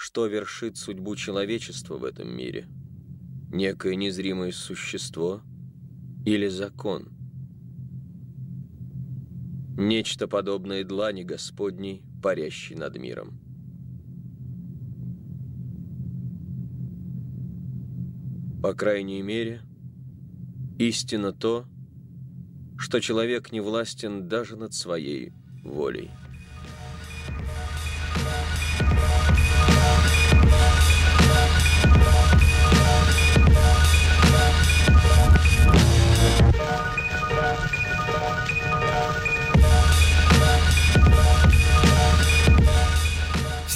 что вершит судьбу человечества в этом мире. Некое незримое существо или закон. Нечто подобное длани Господней, парящей над миром. По крайней мере, истина то, что человек не властен даже над своей волей.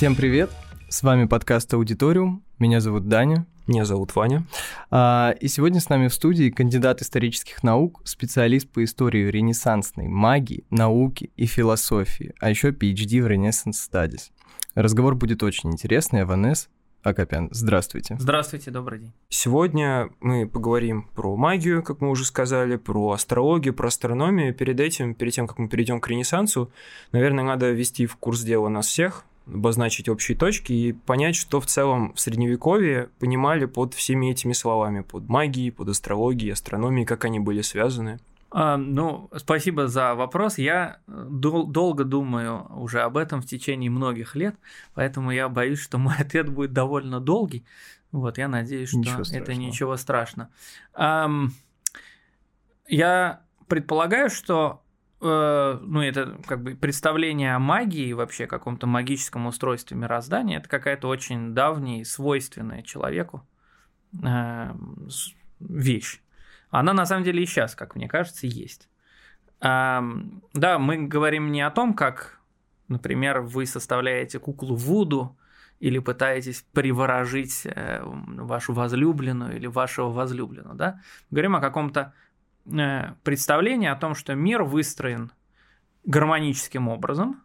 Всем привет! С вами подкаст «Аудиториум». Меня зовут Даня. Меня зовут Ваня. А, и сегодня с нами в студии кандидат исторических наук, специалист по истории ренессансной магии, науки и философии, а еще PhD в Renaissance Studies. Разговор будет очень интересный. Аванес Акопян, здравствуйте. Здравствуйте, добрый день. Сегодня мы поговорим про магию, как мы уже сказали, про астрологию, про астрономию. Перед этим, перед тем, как мы перейдем к Ренессансу, наверное, надо ввести в курс дела нас всех, обозначить общие точки и понять, что в целом в Средневековье понимали под всеми этими словами, под магией, под астрологией, астрономией, как они были связаны. А, ну, спасибо за вопрос. Я дол- долго думаю уже об этом в течение многих лет, поэтому я боюсь, что мой ответ будет довольно долгий. Вот, я надеюсь, что ничего это ничего страшного. Um, я предполагаю, что Э, ну, это как бы представление о магии, вообще каком-то магическом устройстве мироздания, это какая-то очень давняя свойственная человеку э, вещь. Она на самом деле и сейчас, как мне кажется, есть. Да, мы говорим не о том, как, например, вы составляете куклу Вуду или пытаетесь приворожить э, вашу возлюбленную или вашего возлюбленного, да? Говорим о каком-то Э, представление о том, что мир выстроен гармоническим образом,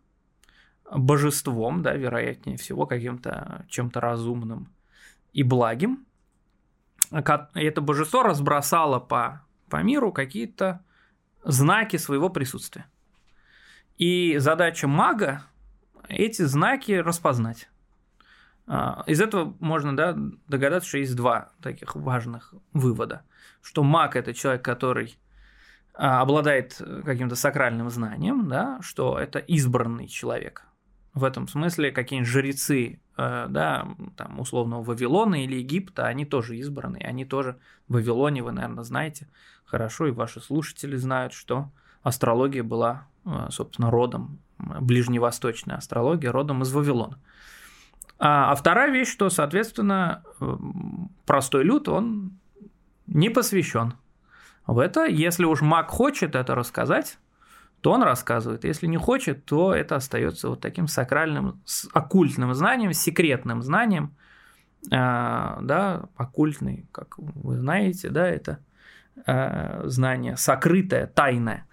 божеством, да, вероятнее всего, каким-то чем-то разумным и благим. Это божество разбросало по, по миру какие-то знаки своего присутствия. И задача мага эти знаки распознать. А, из этого можно да, догадаться, что есть два таких важных вывода. Что маг – это человек, который а, обладает каким-то сакральным знанием, да, что это избранный человек. В этом смысле какие-нибудь жрецы, э, да, там, условного Вавилона или Египта, они тоже избранные, они тоже в Вавилоне, вы, наверное, знаете хорошо, и ваши слушатели знают, что астрология была, э, собственно, родом, ближневосточная астрология родом из Вавилона. А, а вторая вещь, что, соответственно, простой люд, он не посвящен в это. Если уж маг хочет это рассказать, то он рассказывает. Если не хочет, то это остается вот таким сакральным, оккультным знанием, секретным знанием, а, да, оккультный, как вы знаете, да, это а, знание сокрытое, тайное,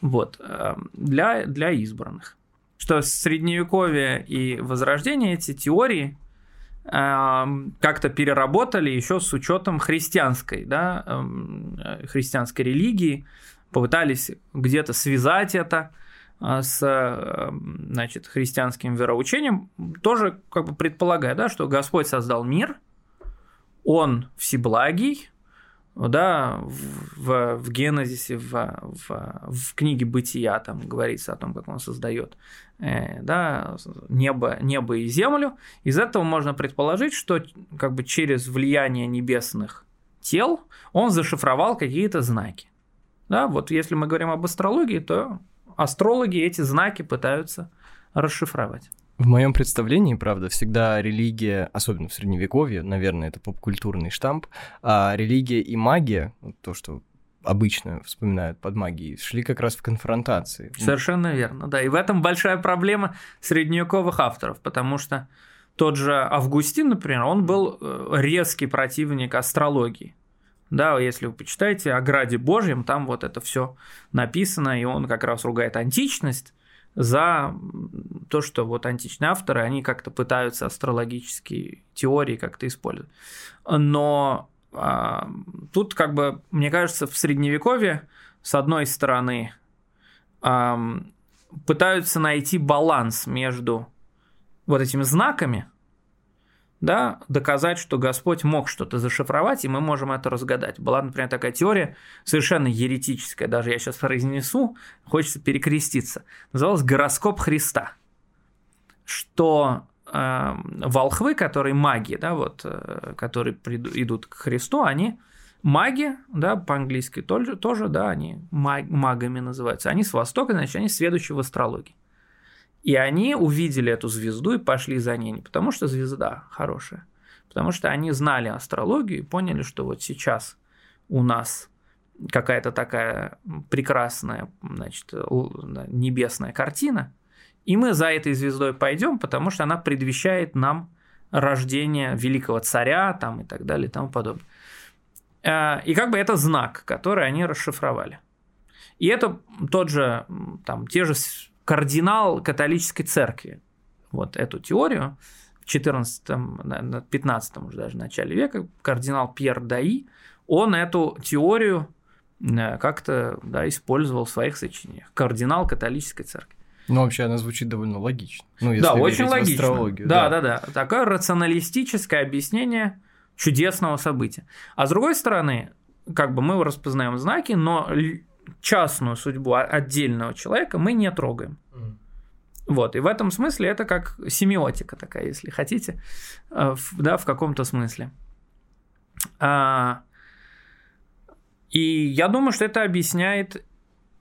вот, а, для, для избранных что средневековье и возрождение эти теории э, как-то переработали еще с учетом христианской, да, э, христианской религии, попытались где-то связать это э, с э, значит, христианским вероучением, тоже как бы предполагая, да, что Господь создал мир, Он всеблагий, да, в, в Генезисе, в, в, в книге Бытия там говорится о том, как он создает э, да, небо, небо и землю. Из этого можно предположить, что как бы через влияние небесных тел он зашифровал какие-то знаки. Да, вот если мы говорим об астрологии, то астрологи эти знаки пытаются расшифровать. В моем представлении, правда, всегда религия, особенно в средневековье, наверное, это попкультурный штамп, а религия и магия, то, что обычно вспоминают под магией, шли как раз в конфронтации. Совершенно верно, да. И в этом большая проблема средневековых авторов, потому что тот же Августин, например, он был э, резкий противник астрологии. Да, если вы почитаете о Граде Божьем, там вот это все написано, и он как раз ругает античность, за то, что вот античные авторы, они как-то пытаются астрологические теории как-то использовать. Но а, тут как бы, мне кажется, в средневековье, с одной стороны, а, пытаются найти баланс между вот этими знаками, да, доказать, что Господь мог что-то зашифровать, и мы можем это разгадать. Была, например, такая теория, совершенно еретическая, даже я сейчас произнесу, хочется перекреститься. Называлась «Гороскоп Христа». Что э, волхвы, которые маги, да, вот, э, которые приду, идут к Христу, они маги, да, по-английски тоже, тоже, да, они маг, магами называются. Они с Востока, значит, они следующие в астрологии. И они увидели эту звезду и пошли за ней не потому, что звезда хорошая, потому что они знали астрологию и поняли, что вот сейчас у нас какая-то такая прекрасная, значит, небесная картина, и мы за этой звездой пойдем, потому что она предвещает нам рождение великого царя там, и так далее и тому подобное. Э, и как бы это знак, который они расшифровали. И это тот же, там, те же кардинал католической церкви. Вот эту теорию в 14 15 уже даже начале века кардинал Пьер Даи, он эту теорию э, как-то да, использовал в своих сочинениях. Кардинал католической церкви. Ну, вообще она звучит довольно логично. Ну, да, очень логично. Да, да, да, да. Такое рационалистическое объяснение чудесного события. А с другой стороны, как бы мы распознаем знаки, но частную судьбу отдельного человека мы не трогаем. Mm. Вот, и в этом смысле это как семиотика такая, если хотите, э, да, в каком-то смысле. А, и я думаю, что это объясняет, э,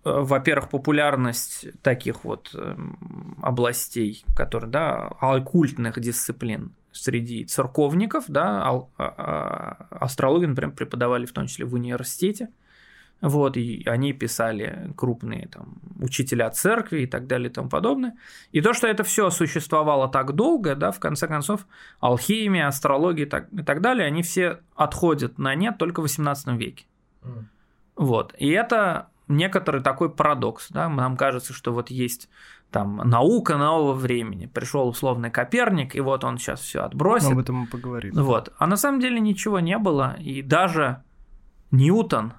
во-первых, популярность таких вот эм, областей, которые, да, оккультных дисциплин среди церковников, да, а, а, астрологию, например, преподавали в том числе в университете, вот, и они писали крупные там учителя церкви и так далее и тому подобное. И то, что это все существовало так долго, да, в конце концов, алхимия, астрология и так, и так далее, они все отходят на нет только в 18 веке. Mm. Вот. И это некоторый такой парадокс. Да? Нам кажется, что вот есть там наука нового времени. Пришел условный Коперник, и вот он сейчас все отбросит. Но об этом мы поговорим. Вот. А на самом деле ничего не было. И даже Ньютон,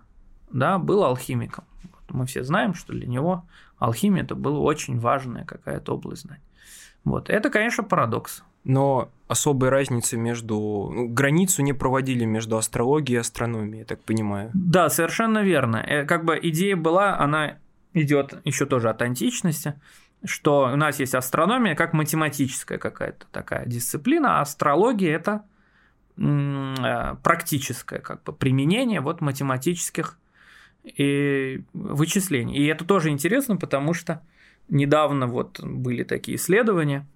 да, был алхимиком. Мы все знаем, что для него алхимия это была очень важная какая-то область знаний. Вот. Это, конечно, парадокс. Но особой разницы между... Ну, границу не проводили между астрологией и астрономией, я так понимаю. Да, совершенно верно. Э, как бы идея была, она идет еще тоже от античности, что у нас есть астрономия как математическая какая-то такая дисциплина, а астрология это э, практическое как бы применение вот математических и вычислений. И это тоже интересно, потому что недавно вот были такие исследования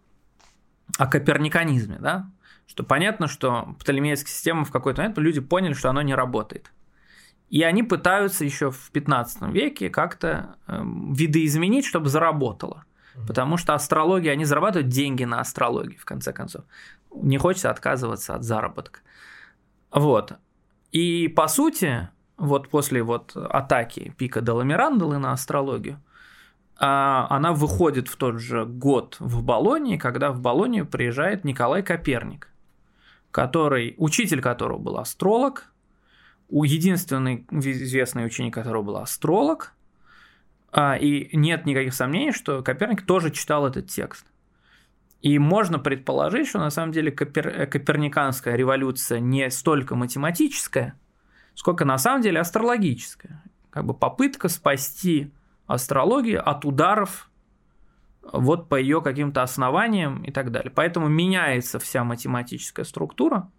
о коперниканизме, да, что понятно, что птолемейская система в какой-то момент люди поняли, что оно не работает. И они пытаются еще в 15 веке как-то э, видоизменить, чтобы заработало. Потому что астрология, они зарабатывают деньги на астрологии, в конце концов. Не хочется отказываться от заработка. Вот. И по сути, вот после вот атаки пика Деламирандалы на астрологию, а, она выходит в тот же год в Болонии, когда в Болонию приезжает Николай Коперник, который, учитель которого был астролог, единственный известный ученик которого был астролог, а, и нет никаких сомнений, что Коперник тоже читал этот текст. И можно предположить, что на самом деле копер... коперниканская революция не столько математическая, сколько на самом деле астрологическая. Как бы попытка спасти астрологию от ударов вот по ее каким-то основаниям и так далее. Поэтому меняется вся математическая структура,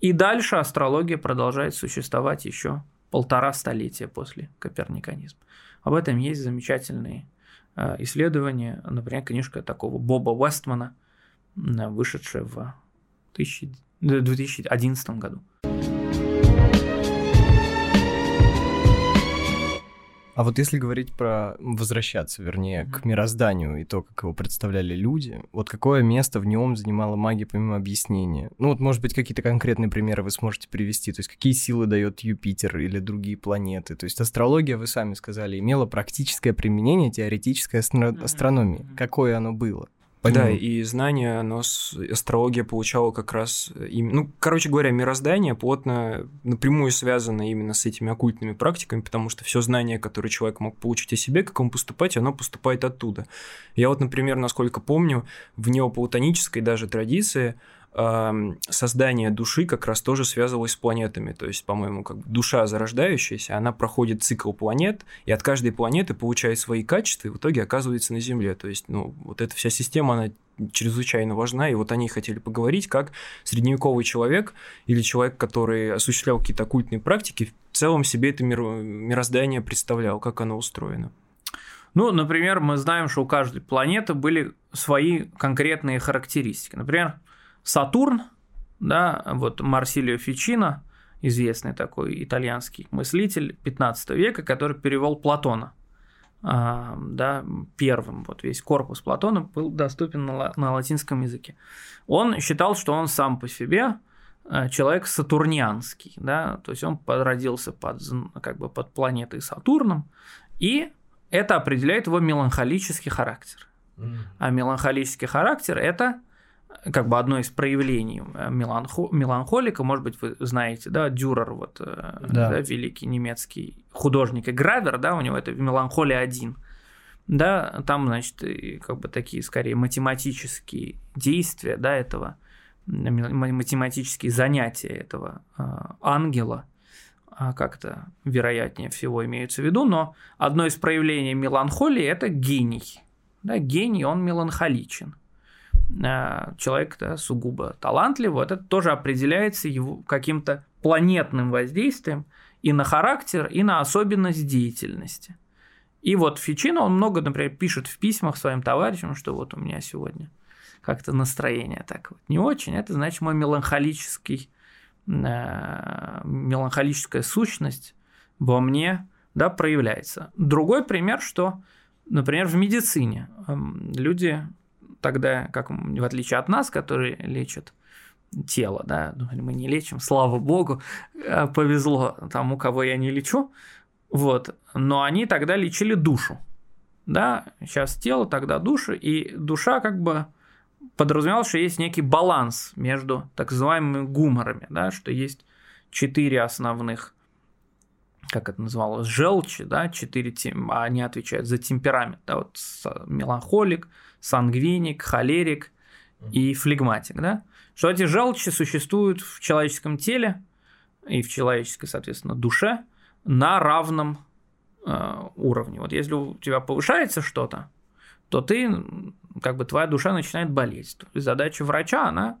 и дальше астрология продолжает существовать еще полтора столетия после коперниканизма. Об этом есть замечательные э, исследования, например, книжка такого Боба Уэстмана, вышедшая в 2011 году. А вот если говорить про возвращаться, вернее, mm-hmm. к мирозданию и то, как его представляли люди, вот какое место в нем занимала магия помимо объяснения? Ну вот, может быть, какие-то конкретные примеры вы сможете привести, то есть какие силы дает Юпитер или другие планеты? То есть астрология, вы сами сказали, имела практическое применение теоретической астро- астрономии. Mm-hmm. Какое оно было? Понимаю. Да, и знания, оно с... астрология получала как раз... Э, им... Ну, короче говоря, мироздание плотно, напрямую связано именно с этими оккультными практиками, потому что все знание, которое человек мог получить о себе, как ему поступать, оно поступает оттуда. Я вот, например, насколько помню, в неоплатонической даже традиции создание души как раз тоже связывалось с планетами. То есть, по-моему, как бы душа зарождающаяся, она проходит цикл планет, и от каждой планеты получает свои качества, и в итоге оказывается на Земле. То есть, ну, вот эта вся система, она чрезвычайно важна, и вот они хотели поговорить, как средневековый человек или человек, который осуществлял какие-то оккультные практики, в целом себе это мироздание представлял, как оно устроено. Ну, например, мы знаем, что у каждой планеты были свои конкретные характеристики. Например, Сатурн, да, вот Марсилио Фичино, известный такой итальянский мыслитель 15 века, который перевел Платона. А, да, первым, вот весь корпус Платона был доступен на, на латинском языке. Он считал, что он сам по себе а, человек сатурнианский, да, то есть он родился под, как бы под планетой Сатурном, и это определяет его меланхолический характер. А меланхолический характер – это как бы одно из проявлений э, меланхо- меланхолика, может быть, вы знаете, да, Дюрер, вот, э, да. Да, великий немецкий художник и гравер, да, у него это меланхолия один, да, там, значит, как бы такие, скорее, математические действия, да, этого, математические занятия этого э, ангела, а как-то вероятнее всего имеются в виду, но одно из проявлений меланхолии – это гений, да, гений, он меланхоличен – человек да, сугубо талантливый, это тоже определяется его каким-то планетным воздействием и на характер, и на особенность деятельности. И вот Фичино, он много, например, пишет в письмах своим товарищам, что вот у меня сегодня как-то настроение так вот не очень, это значит мой меланхолический, э, меланхолическая сущность во мне да, проявляется. Другой пример, что, например, в медицине эм, люди тогда, как в отличие от нас, которые лечат тело, да, мы не лечим, слава богу, э, повезло тому, кого я не лечу, вот, но они тогда лечили душу, да, сейчас тело, тогда душа, и душа как бы подразумевал, что есть некий баланс между так называемыми гуморами, да, что есть четыре основных как это называлось, желчи, да, четыре тем, они отвечают за темперамент, да, вот меланхолик, сангвиник, холерик и флегматик, да, что эти желчи существуют в человеческом теле и в человеческой, соответственно, душе на равном э, уровне. Вот если у тебя повышается что-то, то ты, как бы твоя душа начинает болеть. То задача врача, она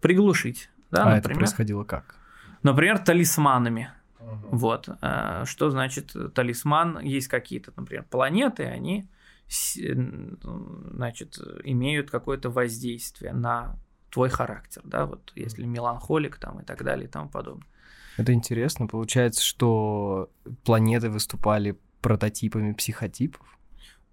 приглушить. Да, а например, это происходило как? Например, талисманами. Угу. Вот. Э, что значит талисман? Есть какие-то, например, планеты, они значит, имеют какое-то воздействие на твой характер, да, вот если меланхолик там и так далее и тому подобное. Это интересно. Получается, что планеты выступали прототипами психотипов?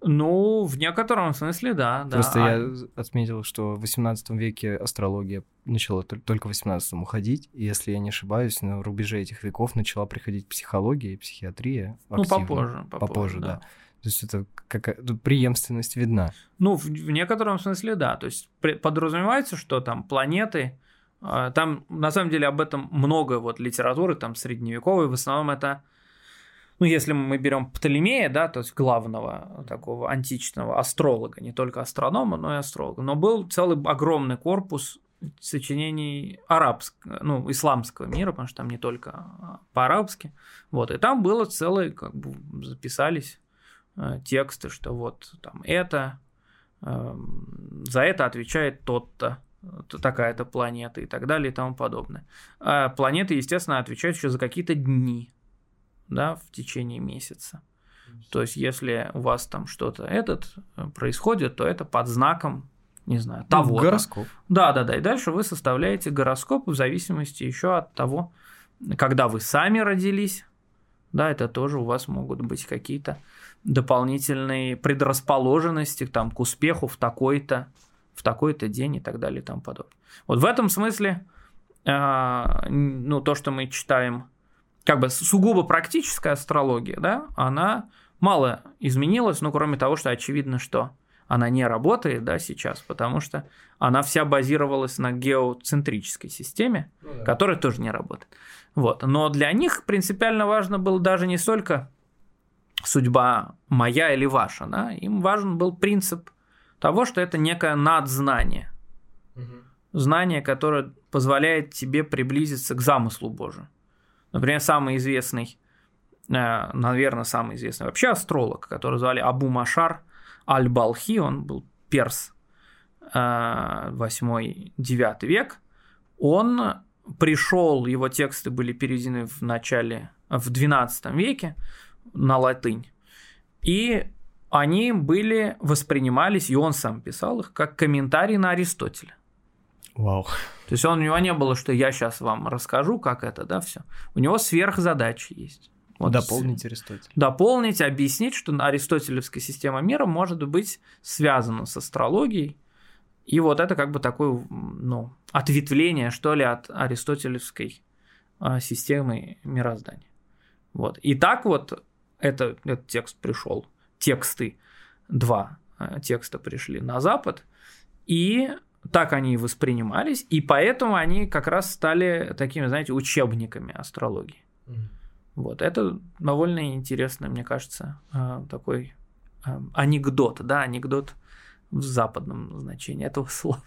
Ну, в некотором смысле, да. Просто да. я отметил, что в 18 веке астрология начала только в 18 уходить, и если я не ошибаюсь, на рубеже этих веков начала приходить психология и психиатрия. Ну, попозже. Попозже, попозже да. да. То есть это тут преемственность видна. Ну, в, в некотором смысле, да. То есть подразумевается, что там планеты, а, там на самом деле об этом много вот литературы, там средневековой, в основном это, ну, если мы берем Птолемея, да, то есть главного такого античного астролога, не только астронома, но и астролога, но был целый огромный корпус сочинений арабского, ну, исламского мира, потому что там не только по-арабски, вот, и там было целое, как бы записались Э, тексты, что вот там это, эм, за это отвечает тот-то, такая-то планета и так далее и тому подобное. А планеты, естественно, отвечают еще за какие-то дни, да, в течение месяца. То есть, если у вас там что-то этот э, происходит, то это под знаком, не знаю, ну, того. Гороскоп. Да, да, да. И дальше вы составляете гороскоп в зависимости еще от того, когда вы сами родились. Да, это тоже у вас могут быть какие-то дополнительные предрасположенности там, к успеху в такой-то в такой-то день и так далее и тому подобное. Вот в этом смысле, э, ну, то, что мы читаем, как бы сугубо практическая астрология, да, она мало изменилась, ну, кроме того, что очевидно, что она не работает, да, сейчас, потому что она вся базировалась на геоцентрической системе, ну, да. которая тоже не работает. Вот. Но для них принципиально важно было даже не столько судьба моя или ваша, да, им важен был принцип того, что это некое надзнание. Угу. знание, которое позволяет тебе приблизиться к замыслу Божию. Например, самый известный, э, наверное, самый известный вообще астролог, который звали Абу Машар Аль-Балхи, он был перс 8-9 э, век, он пришел, его тексты были переведены в начале, в 12 веке на латынь, и они были, воспринимались, и он сам писал их, как комментарий на Аристотеля. Вау. То есть он, у него не было, что я сейчас вам расскажу, как это, да, все. У него сверхзадачи есть. Вот дополнить Аристотеля. Дополнить, объяснить, что аристотелевская система мира может быть связана с астрологией. И вот это как бы такое, ну, ответвление, что ли, от аристотелевской а, системы мироздания. Вот. И так вот это, этот текст пришел, тексты, два а, текста пришли на Запад, и так они воспринимались, и поэтому они как раз стали такими, знаете, учебниками астрологии. Mm. Вот, это довольно интересный, мне кажется, а, такой а, анекдот, да, анекдот в западном значении этого слова.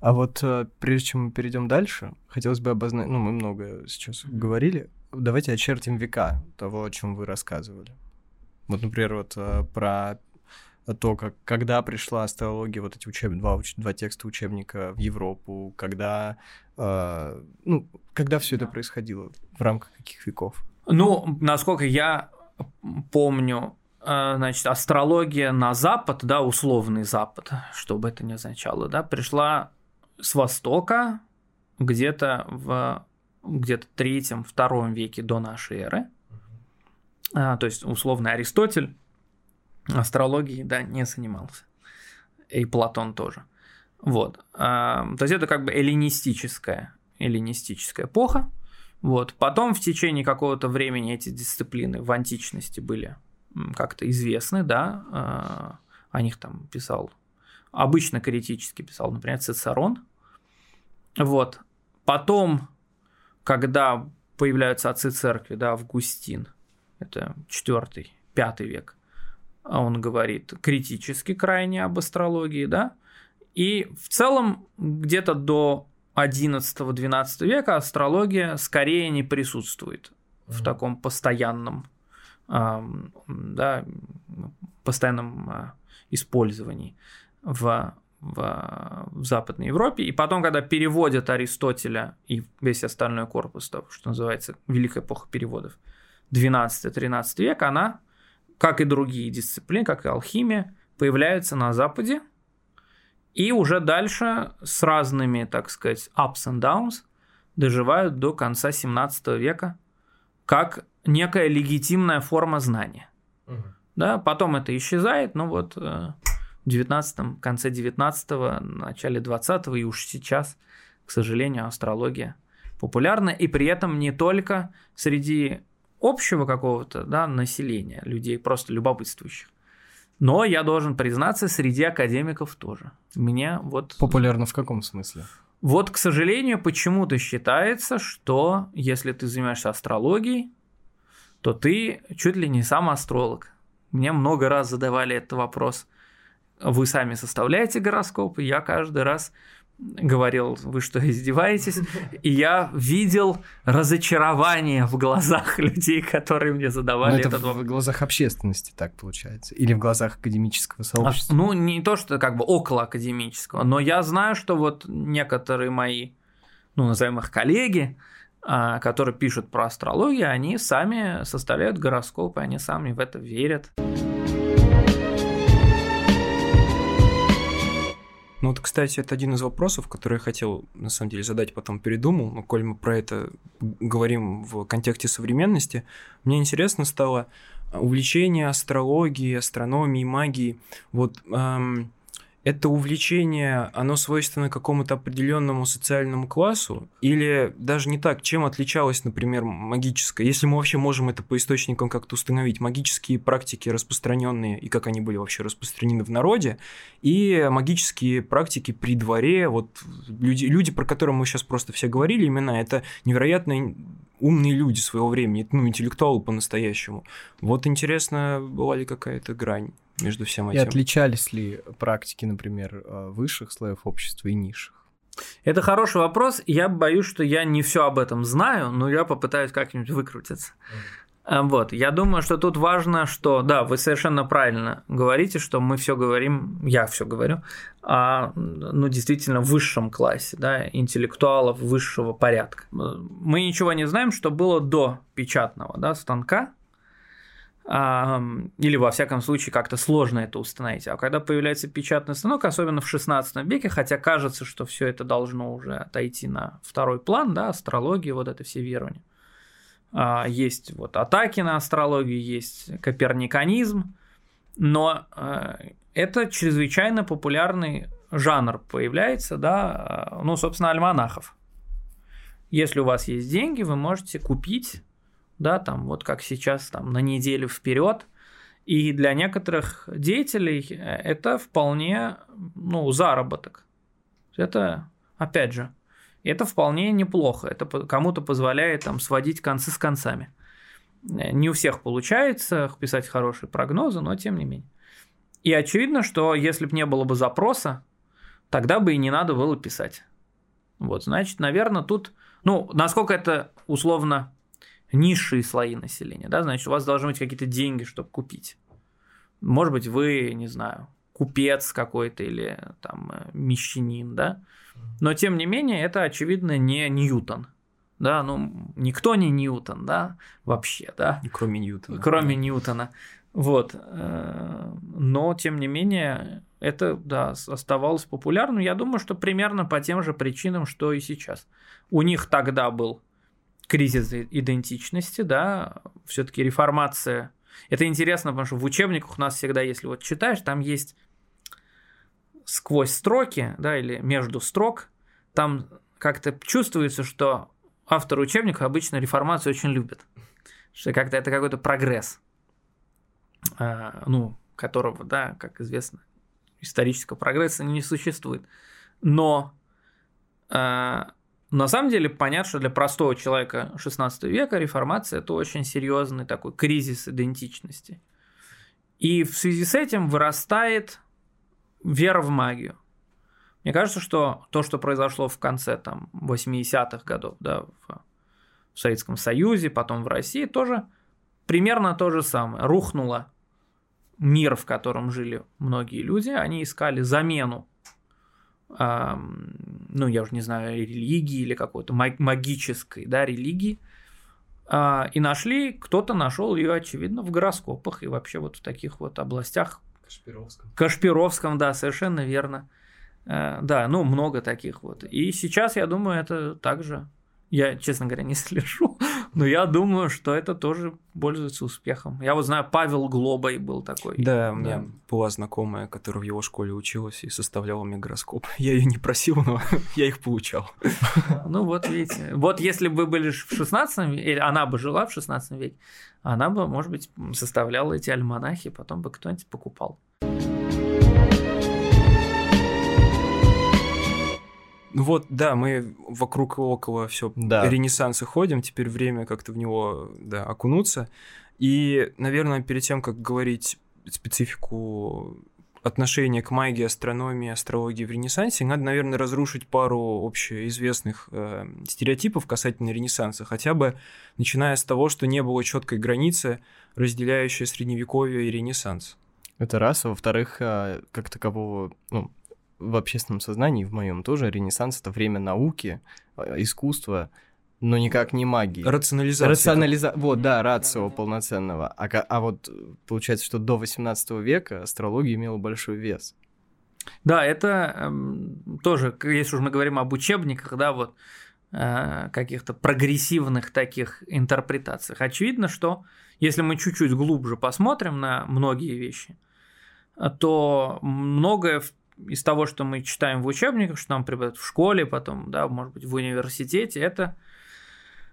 А вот э, прежде чем мы перейдем дальше, хотелось бы обозначить, ну, мы много сейчас mm-hmm. говорили, давайте очертим века того, о чем вы рассказывали. Вот, например, вот э, про то, как, когда пришла астрология, вот эти учеб... два, два текста учебника в Европу, когда, э, ну, когда все это происходило, в рамках каких веков? Ну, насколько я помню, э, значит, астрология на Запад, да, условный Запад, что бы это ни означало, да, пришла с Востока где-то в где-то третьем-втором веке до нашей эры. А, то есть, условный Аристотель астрологией, да, не занимался. И Платон тоже. Вот. А, то есть это как бы эллинистическая, эллинистическая эпоха. Вот. Потом в течение какого-то времени эти дисциплины в античности были как-то известны, да, а, о них там писал, обычно критически писал, например, Цицерон. Вот. Потом, когда появляются отцы церкви, да, Августин, это 4-5 век, он говорит критически крайне об астрологии, да, и в целом где-то до 11-12 века астрология скорее не присутствует mm-hmm. в таком постоянном, э, да, постоянном э, использовании в, в, в Западной Европе. И потом, когда переводят Аристотеля и весь остальной корпус, того, что называется Великая эпоха переводов, 12-13 век, она как и другие дисциплины, как и алхимия, появляются на Западе, и уже дальше с разными, так сказать, ups and downs доживают до конца 17 века как некая легитимная форма знания. Угу. Да, потом это исчезает, но вот э, 19 конце 19 начале 20 и уж сейчас, к сожалению, астрология популярна, и при этом не только среди общего какого-то да, населения, людей просто любопытствующих. Но я должен признаться, среди академиков тоже. Мне вот... Популярно в каком смысле? Вот, к сожалению, почему-то считается, что если ты занимаешься астрологией, то ты чуть ли не сам астролог. Мне много раз задавали этот вопрос. Вы сами составляете гороскопы, я каждый раз говорил, вы что, издеваетесь? И я видел разочарование в глазах людей, которые мне задавали Но это этот вопрос. в глазах общественности так получается? Или в глазах академического сообщества? А, ну, не то, что как бы около академического, но я знаю, что вот некоторые мои, ну, назовем их коллеги, а, которые пишут про астрологию, они сами составляют гороскопы, они сами в это верят. Ну вот, кстати, это один из вопросов, который я хотел, на самом деле, задать, потом передумал, но коль мы про это говорим в контексте современности, мне интересно стало увлечение астрологией, астрономией, магией. Вот эм, это увлечение, оно свойственно какому-то определенному социальному классу? Или даже не так, чем отличалось, например, магическое? Если мы вообще можем это по источникам как-то установить, магические практики распространенные и как они были вообще распространены в народе, и магические практики при дворе, вот люди, люди про которые мы сейчас просто все говорили, именно это невероятно умные люди своего времени, ну, интеллектуалы по-настоящему. Вот интересно, была ли какая-то грань? между всем этим. И отличались ли практики, например, э, высших слоев общества и низших? Это хороший вопрос. Я боюсь, что я не все об этом знаю, но я попытаюсь как-нибудь выкрутиться. А, вот, я думаю, что тут важно, что, да, вы совершенно правильно говорите, что мы все говорим, я все говорю, о, ну, действительно, высшем классе, да, интеллектуалов высшего порядка. Мы ничего не знаем, что было до печатного, да, станка, или во всяком случае как-то сложно это установить. А когда появляется печатный станок, особенно в 16 веке, хотя кажется, что все это должно уже отойти на второй план, да, астрология, вот это все верования. А, есть вот атаки на астрологию, есть коперниканизм, но а, это чрезвычайно популярный жанр появляется, да, а, ну, собственно, альманахов. Если у вас есть деньги, вы можете купить да, там вот как сейчас, там на неделю вперед. И для некоторых деятелей э, это вполне, ну, заработок. Это, опять же, это вполне неплохо. Это кому-то позволяет там сводить концы с концами. Э, не у всех получается писать хорошие прогнозы, но тем не менее. И очевидно, что если бы не было бы запроса, тогда бы и не надо было писать. Вот, значит, наверное, тут, ну, насколько это условно низшие слои населения, да, значит, у вас должны быть какие-то деньги, чтобы купить. Может быть, вы, не знаю, купец какой-то или там э, мещанин, да, но тем не менее это, очевидно, не Ньютон, да, ну, никто не Ньютон, да, вообще, да. Кроме Ньютона. Кроме Ньютона. Вот. Э, но, тем не менее, это, да, оставалось популярным. Я думаю, что примерно по тем же причинам, что и сейчас. У них тогда был кризис идентичности, да, все-таки реформация. Это интересно, потому что в учебниках у нас всегда, если вот читаешь, там есть сквозь строки, да, или между строк, там как-то чувствуется, что автор учебника обычно реформацию очень любит. Что как-то это какой-то прогресс, а, ну, которого, да, как известно, исторического прогресса не существует. Но а, на самом деле понятно, что для простого человека 16 века реформация – это очень серьезный такой кризис идентичности. И в связи с этим вырастает вера в магию. Мне кажется, что то, что произошло в конце там, 80-х годов да, в, в Советском Союзе, потом в России, тоже примерно то же самое. Рухнуло мир, в котором жили многие люди, они искали замену ну, я уже не знаю, религии или какой-то магической, да, религии, а, и нашли, кто-то нашел ее, очевидно, в гороскопах и вообще вот в таких вот областях. Кашпировском. Кашпировском, да, совершенно верно. Э, да, ну, много таких вот. И сейчас, я думаю, это также я, честно говоря, не слежу, но я думаю, что это тоже пользуется успехом. Я вот знаю, Павел Глобой был такой. Да, у меня да. была знакомая, которая в его школе училась и составляла мне гороскоп. Я ее не просил, но я их получал. Ну вот, видите. Вот если бы были в 16 веке, или она бы жила в 16 веке, она бы, может быть, составляла эти альманахи, потом бы кто-нибудь покупал. Ну вот, да, мы вокруг и около все да. Ренессанса ходим, теперь время как-то в него да, окунуться. И, наверное, перед тем, как говорить специфику отношения к магии, астрономии, астрологии в Ренессансе, надо, наверное, разрушить пару общеизвестных э, стереотипов касательно Ренессанса, хотя бы начиная с того, что не было четкой границы, разделяющей Средневековье и Ренессанс. Это раз, а во-вторых, а, как такового, ну, в общественном сознании, в моем тоже, Ренессанс это время науки, а, искусства, но никак не магии. Рационализация. Рационализа... Вот, да, рацио полноценного. А, а вот получается, что до 18 века астрология имела большой вес. Да, это э, тоже, если уж мы говорим об учебниках, да, вот э, каких-то прогрессивных таких интерпретациях. Очевидно, что если мы чуть-чуть глубже посмотрим на многие вещи, то многое из того, что мы читаем в учебниках, что нам преподают в школе, потом, да, может быть, в университете, это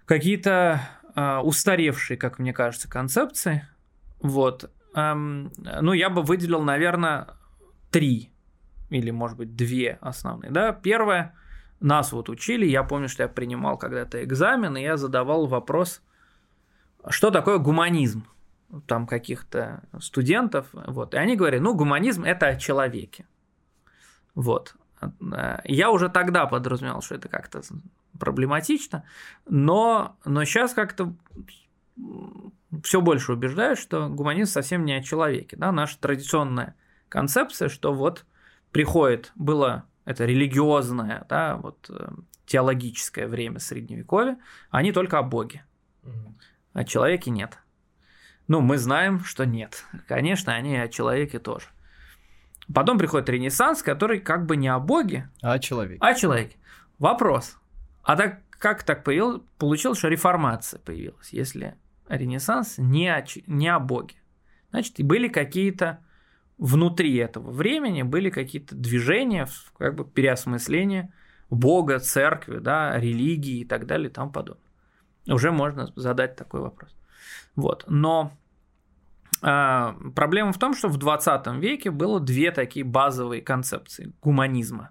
какие-то э, устаревшие, как мне кажется, концепции. Вот. Эм, ну, я бы выделил, наверное, три или, может быть, две основные. Да? Первое, нас вот учили, я помню, что я принимал когда-то экзамен, и я задавал вопрос, что такое гуманизм? Там каких-то студентов, вот, и они говорят, ну, гуманизм – это о человеке. Вот. Я уже тогда подразумевал, что это как-то проблематично, но, но сейчас как-то все больше убеждаюсь, что гуманизм совсем не о человеке. Да? Наша традиционная концепция, что вот приходит, было это религиозное, да, вот э, теологическое время Средневековья, они только о Боге. О человеке нет. Ну, мы знаем, что нет. Конечно, они о человеке тоже. Потом приходит Ренессанс, который как бы не о Боге, а о человеке. А о человеке. Вопрос. А так как так появилось? Получилось, что реформация появилась, если Ренессанс не о, не о Боге. Значит, и были какие-то внутри этого времени были какие-то движения, как бы переосмысление Бога, церкви, да, религии и так далее и тому подобное. Уже можно задать такой вопрос. Вот. Но проблема в том, что в 20 веке было две такие базовые концепции гуманизма.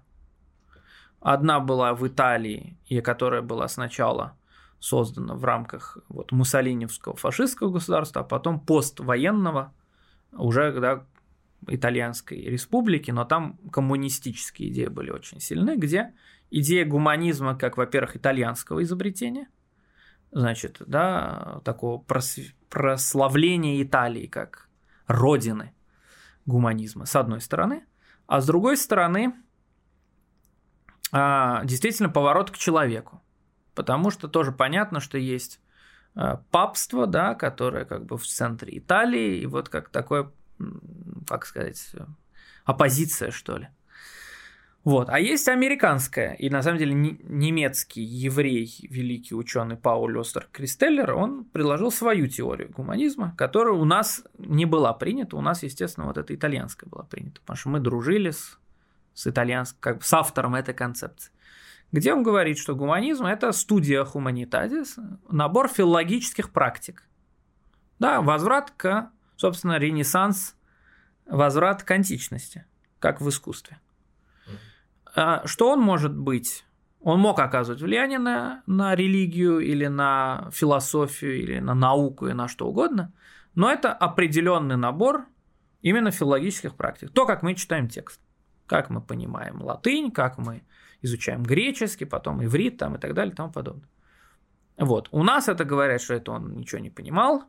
Одна была в Италии, и которая была сначала создана в рамках вот, муссолиневского фашистского государства, а потом поствоенного, уже когда итальянской республики, но там коммунистические идеи были очень сильны, где идея гуманизма как, во-первых, итальянского изобретения, значит, да, такого прос- прославления Италии как родины гуманизма, с одной стороны, а с другой стороны, а, действительно поворот к человеку, потому что тоже понятно, что есть а, папство, да, которое как бы в центре Италии, и вот как такое как сказать, оппозиция, что ли. Вот. А есть американская, и на самом деле немецкий еврей, великий ученый Пауль Остер Кристеллер, он предложил свою теорию гуманизма, которая у нас не была принята, у нас, естественно, вот эта итальянская была принята, потому что мы дружили с, с итальянским, как бы с автором этой концепции. Где он говорит, что гуманизм – это студия хуманитадис, набор филологических практик. Да, возврат к собственно, ренессанс, возврат к античности, как в искусстве. А что он может быть? Он мог оказывать влияние на, на религию или на философию или на науку и на что угодно, но это определенный набор именно филологических практик. То, как мы читаем текст, как мы понимаем латынь, как мы изучаем греческий, потом иврит там, и так далее и тому подобное. Вот. У нас это говорят, что это он ничего не понимал,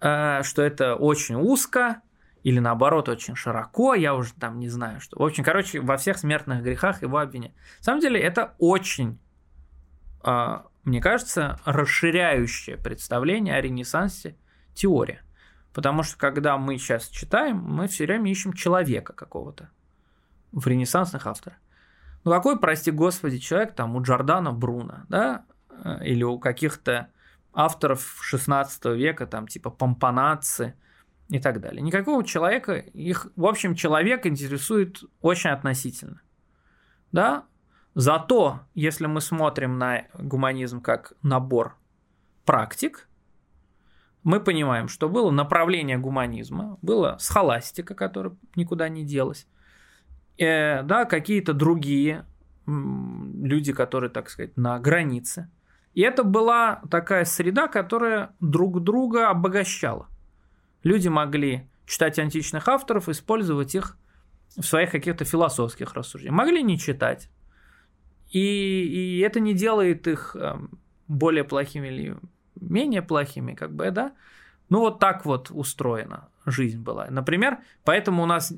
Э, что это очень узко или наоборот очень широко, я уже там не знаю что. В общем, короче, во всех смертных грехах его обвиняют. На самом деле это очень, э, мне кажется, расширяющее представление о Ренессансе теория. Потому что когда мы сейчас читаем, мы все время ищем человека какого-то в ренессансных авторах. Ну какой, прости господи, человек там у Джордана Бруно, да, э, или у каких-то авторов 16 века, там типа Помпанаци и так далее. Никакого человека, их, в общем, человек интересует очень относительно. Да? Зато, если мы смотрим на гуманизм как набор практик, мы понимаем, что было направление гуманизма, было схоластика, которая никуда не делась, э, да, какие-то другие люди, которые, так сказать, на границе – и это была такая среда, которая друг друга обогащала. Люди могли читать античных авторов, использовать их в своих каких-то философских рассуждениях. Могли не читать. И, и это не делает их эм, более плохими или менее плохими, как бы, да. Ну, вот так вот устроена жизнь была. Например, поэтому у нас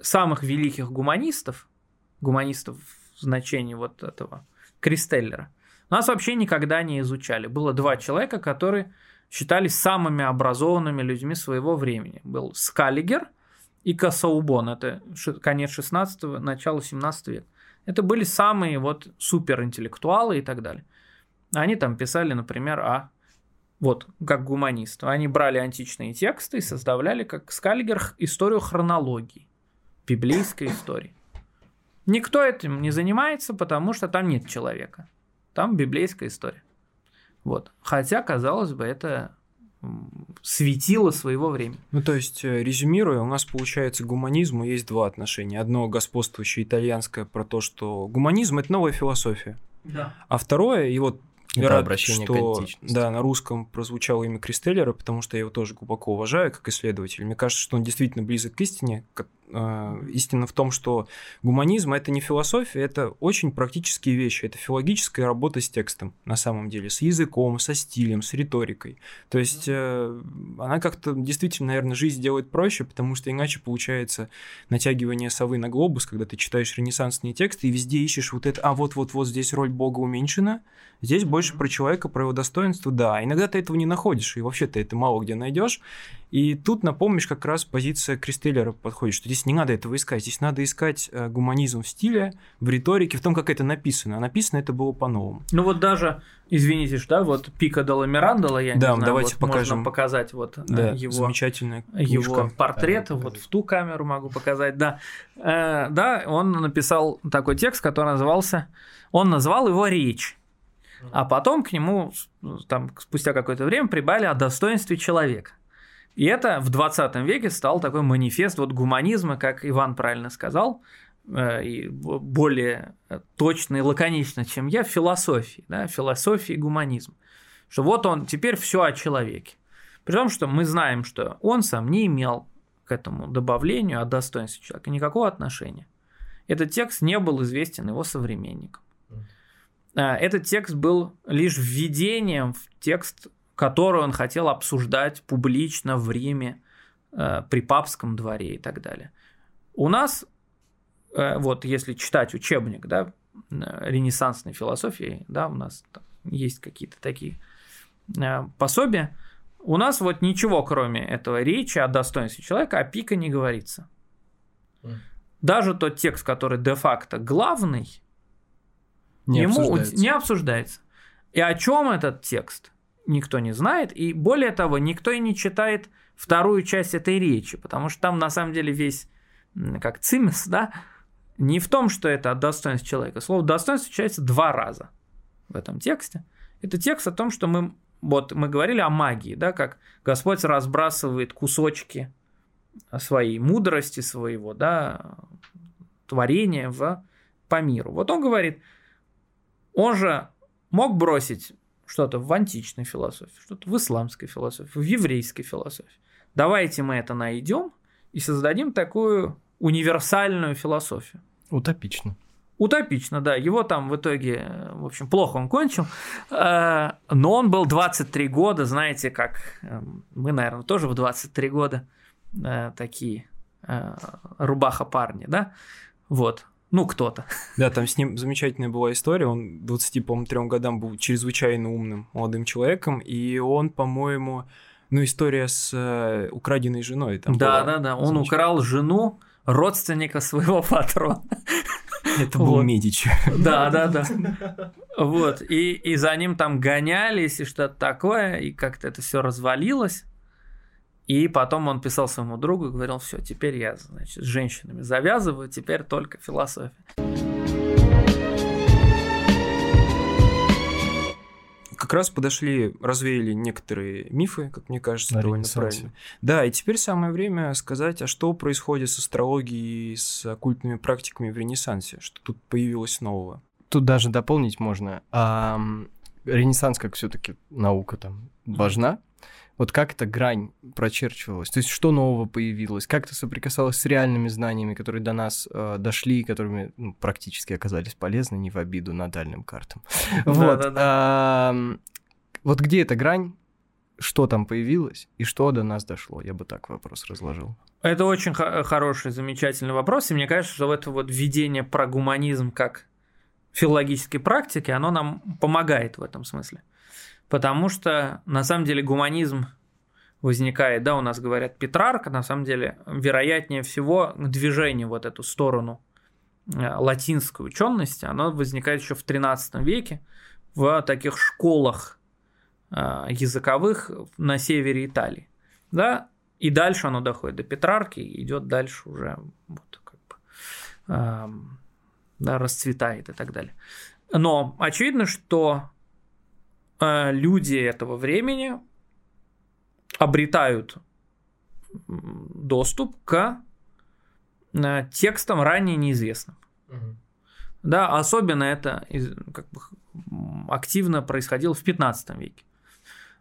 самых великих гуманистов, гуманистов в значении вот этого Кристеллера – нас вообще никогда не изучали. Было два человека, которые считались самыми образованными людьми своего времени. Был Скаллигер и Касаубон. Это конец 16-го, начало 17 века. Это были самые вот суперинтеллектуалы и так далее. Они там писали, например, о вот, как гуманист. Они брали античные тексты и составляли, как Скаллигер, историю хронологии, библейской истории. Никто этим не занимается, потому что там нет человека. Там библейская история. Вот. Хотя, казалось бы, это светило своего времени. Ну, то есть, э, резюмируя, у нас, получается, к гуманизму есть два отношения. Одно господствующее итальянское про то, что гуманизм – это новая философия. Да. А второе, и вот это рад, обращение что, к античности. Да, на русском прозвучало имя Кристеллера, потому что я его тоже глубоко уважаю как исследователь. Мне кажется, что он действительно близок к истине, истина в том, что гуманизм это не философия, это очень практические вещи. Это филологическая работа с текстом на самом деле, с языком, со стилем, с риторикой. То есть э, она как-то действительно, наверное, жизнь делает проще, потому что иначе получается натягивание совы на глобус, когда ты читаешь ренессансные тексты и везде ищешь вот это, а вот-вот-вот здесь роль Бога уменьшена, здесь больше про человека, про его достоинство, да. Иногда ты этого не находишь, и вообще ты это мало где найдешь. И тут напомнишь, как раз позиция Кристеллера подходит, что здесь не надо этого искать, здесь надо искать э, гуманизм в стиле, в риторике, в том, как это написано. А написано это было по-новому. Ну вот даже, извините, да, вот Пика Делла Мирандола, я да, не знаю, давайте вот покажем. можно показать вот э, да, его, замечательная его портрет, Да, вот в ту камеру могу показать, да. Э, да, он написал такой текст, который назывался, он назвал его «Речь». А потом к нему, там, спустя какое-то время, прибавили о достоинстве человека. И это в 20 веке стал такой манифест вот гуманизма, как Иван правильно сказал, э, и более точно и лаконично, чем я, философии, да, философии гуманизм. Что вот он теперь все о человеке. При том, что мы знаем, что он сам не имел к этому добавлению о достоинстве человека никакого отношения. Этот текст не был известен его современникам. А, Этот текст был лишь введением в текст, который он хотел обсуждать публично в Риме, э, при папском дворе и так далее. У нас, э, вот если читать учебник, да, э, ренессансной философии, да, у нас там есть какие-то такие э, пособия, у нас вот ничего, кроме этого речи о достоинстве человека, о пика не говорится. Даже тот текст, который де-факто главный, Не ему обсуждается. не обсуждается. И о чем этот текст, никто не знает. И более того, никто и не читает вторую часть этой речи, потому что там на самом деле весь, как цимес, да, не в том, что это о достоинстве человека. Слово достоинство встречается два раза в этом тексте. Это текст о том, что мы, вот мы говорили о магии, да, как Господь разбрасывает кусочки своей мудрости, своего, да, творения в, по миру. Вот он говорит, он же мог бросить что-то в античной философии, что-то в исламской философии, в еврейской философии. Давайте мы это найдем и создадим такую универсальную философию. Утопично. Утопично, да. Его там в итоге, э, в общем, плохо он кончил. Э, Но он был 23 года, знаете, как э, мы, наверное, тоже в 23 года такие рубаха парни, да? Вот. Ну, кто-то. Да, там с ним замечательная была история. Он 20, по-моему, трем годам был чрезвычайно умным молодым человеком, и он, по-моему, ну, история с э, украденной женой. Там да, да, да. Он украл жену родственника своего патрона. Это был Вот. Медичи. Да, да, да. Вот. И, и за ним там гонялись и что-то такое, и как-то это все развалилось. И потом он писал своему другу и говорил, все, теперь я, значит, с женщинами завязываю, теперь только философия. Как раз подошли, развеяли некоторые мифы, как мне кажется, довольно правильно. Да, и теперь самое время сказать, а что происходит с астрологией с оккультными практиками в Ренессансе, что тут появилось нового. Тут даже дополнить можно. А, Ренессанс как все-таки наука там важна. Вот как эта грань прочерчивалась? То есть что нового появилось? Как это соприкасалось с реальными знаниями, которые до нас э, дошли, которыми ну, практически оказались полезны, не в обиду надальным картам? Вот. А, Вот где эта грань? Что там появилось и что до нас дошло? Я бы так вопрос разложил. Это очень хо- хороший, замечательный вопрос, и мне кажется, что это вот введение про гуманизм как филологической практики, оно нам помогает в этом смысле. Потому что, на самом деле, гуманизм возникает, да, у нас говорят Петрарка, на самом деле, вероятнее всего, движение вот эту сторону э, латинской учености, оно возникает еще в 13 веке в таких школах э, языковых на севере Италии, да, и дальше оно доходит до Петрарки идет дальше уже вот как бы эм, да, расцветает и так далее. Но очевидно, что люди этого времени обретают доступ к э, текстам ранее неизвестным. Да, особенно это как бы, активно происходило в 15 веке.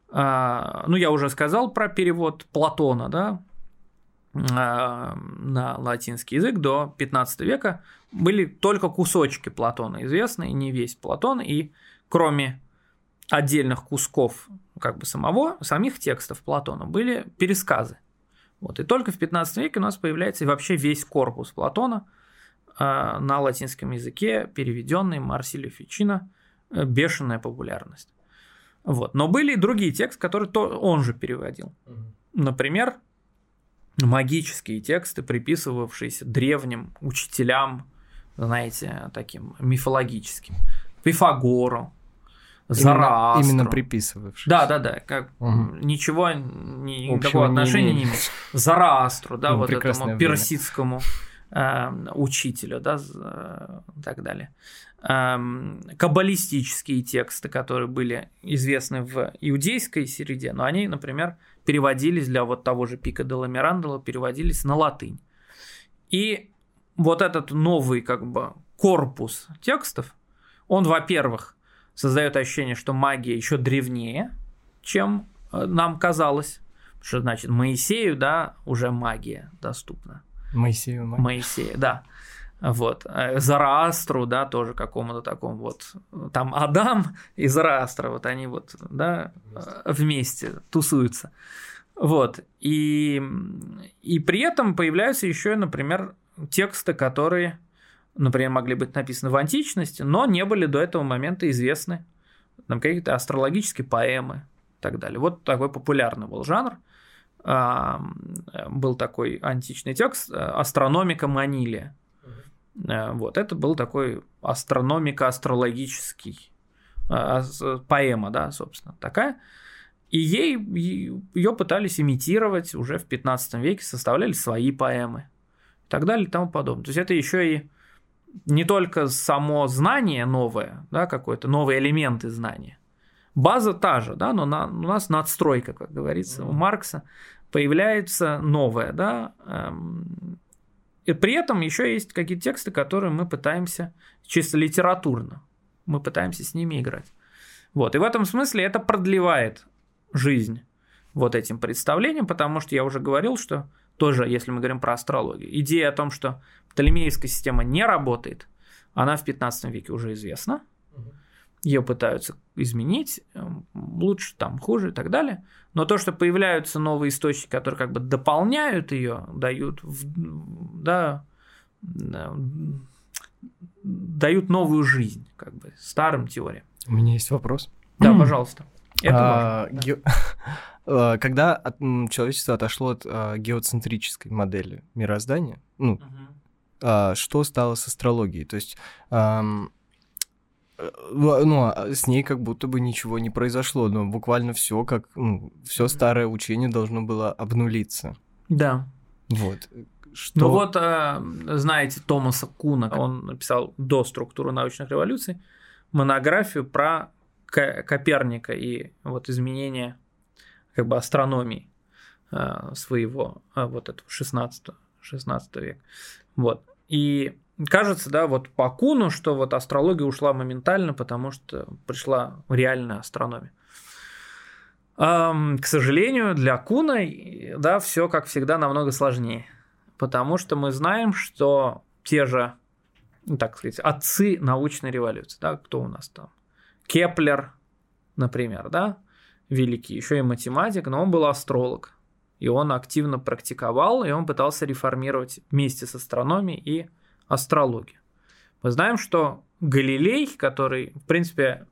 А, ну, я уже сказал про перевод Платона, да, на латинский язык до 15 века были только кусочки Платона известны, не весь Платон, и кроме отдельных кусков как бы самого, самих текстов Платона были пересказы. Вот. И только в 15 веке у нас появляется вообще весь корпус Платона э, на латинском языке, переведенный Марсилио Фичино, э, бешеная популярность. Вот. Но были и другие тексты, которые то он же переводил. Например, магические тексты, приписывавшиеся древним учителям, знаете, таким мифологическим. Пифагору, Зараастру. Именно, именно приписывавшись. Да, да, да. Как угу. ничего, ни, никакого отношения не имеет. Зараастру, да, ну, вот этому время. персидскому э, учителю, да, и так далее. Э, каббалистические тексты, которые были известны в иудейской среде, но они, например, переводились для вот того же Пика де Ламирандела, переводились на латынь. И вот этот новый как бы корпус текстов, он, во-первых, создает ощущение, что магия еще древнее, чем э, нам казалось. Что значит Моисею, да, уже магия доступна. Моисею магия. Моисею, да. Вот. Э, Зараастру, да, тоже какому-то такому вот. Там Адам и Зараастра, вот они вот, да, вместе тусуются. Вот. И, и при этом появляются еще, например, тексты, которые например, могли быть написаны в античности, но не были до этого момента известны. Там какие-то астрологические поэмы и так далее. Вот такой популярный был жанр. Был такой античный текст «Астрономика Манилия». А, вот, это был такой астрономико-астрологический а, поэма, да, собственно, такая. И ей ее пытались имитировать уже в 15 веке, составляли свои поэмы и так далее и тому подобное. То есть это еще и не только само знание новое, да, какой-то новые элементы знания. База та же, да, но на, у нас надстройка, как говорится, у Маркса появляется новое, да. Эм, и при этом еще есть какие-то тексты, которые мы пытаемся чисто литературно, мы пытаемся с ними играть. Вот, и в этом смысле это продлевает жизнь вот этим представлением, потому что я уже говорил, что тоже, если мы говорим про астрологию, идея о том, что Птолемеевская система не работает, она в 15 веке уже известна. Ее пытаются изменить, эм, лучше, там, хуже и так далее. Но то, что появляются новые источники, которые как бы дополняют ее, дают, да, дают новую жизнь, как бы, старым теориям. У меня есть вопрос. Да, пожалуйста. Это а, ге... А, когда от, человечество отошло от а, геоцентрической модели мироздания, ну, угу а, что стало с астрологией. То есть, а, ну, а с ней как будто бы ничего не произошло, но буквально все как, ну, все старое учение должно было обнулиться. Да. Вот. Что... Ну вот, знаете, Томаса Куна, он написал до структуры научных революций монографию про Коперника и вот изменения как бы астрономии своего вот этого 16, 16 века. Вот. И кажется, да, вот по Куну, что вот астрология ушла моментально, потому что пришла реальная астрономия. К сожалению, для Куна, да, все, как всегда, намного сложнее. Потому что мы знаем, что те же, ну, так сказать, отцы научной революции, да, кто у нас там? Кеплер, например, да, великий, еще и математик, но он был астролог и он активно практиковал, и он пытался реформировать вместе с астрономией и астрологией. Мы знаем, что Галилей, который, в принципе,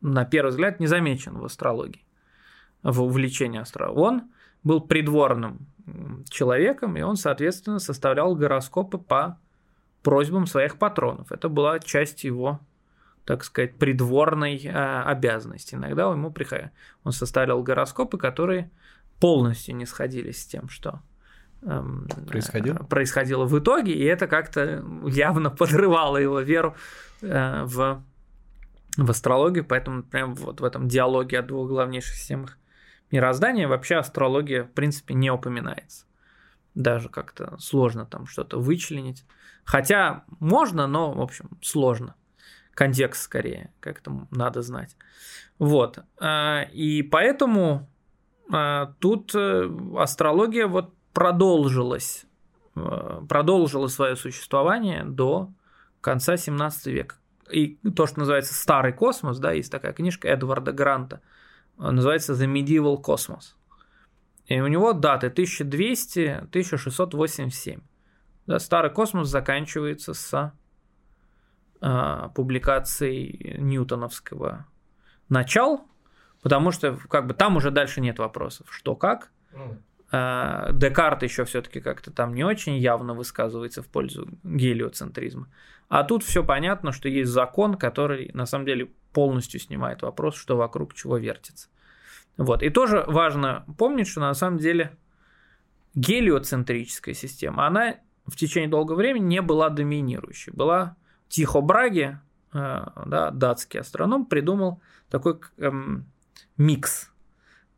на первый взгляд не замечен в астрологии, в увлечении астрологией, он был придворным человеком, и он, соответственно, составлял гороскопы по просьбам своих патронов. Это была часть его, так сказать, придворной э, обязанности. Иногда ему приходил, он составлял гороскопы, которые полностью не сходились с тем, что эм, происходило? происходило в итоге, и это как-то явно подрывало его веру э, в, в астрологию, поэтому прям вот в этом диалоге о двух главнейших системах мироздания вообще астрология в принципе не упоминается. Даже как-то сложно там что-то вычленить. Хотя можно, но, в общем, сложно. Контекст скорее, как-то надо знать. Вот. Э, и поэтому а, тут э, астрология вот продолжилась, э, продолжила свое существование до конца 17 века. И то, что называется «Старый космос», да, есть такая книжка Эдварда Гранта, называется «The Medieval Cosmos». И у него даты 1200-1687. Да, Старый космос заканчивается с а, публикацией ньютоновского начал, потому что как бы там уже дальше нет вопросов, что как. Ну. А, Декарт еще все-таки как-то там не очень явно высказывается в пользу гелиоцентризма. А тут все понятно, что есть закон, который на самом деле полностью снимает вопрос, что вокруг чего вертится. Вот. И тоже важно помнить, что на самом деле гелиоцентрическая система, она в течение долгого времени не была доминирующей. Была Тихо Браги, э, да, датский астроном, придумал такой эм, микс.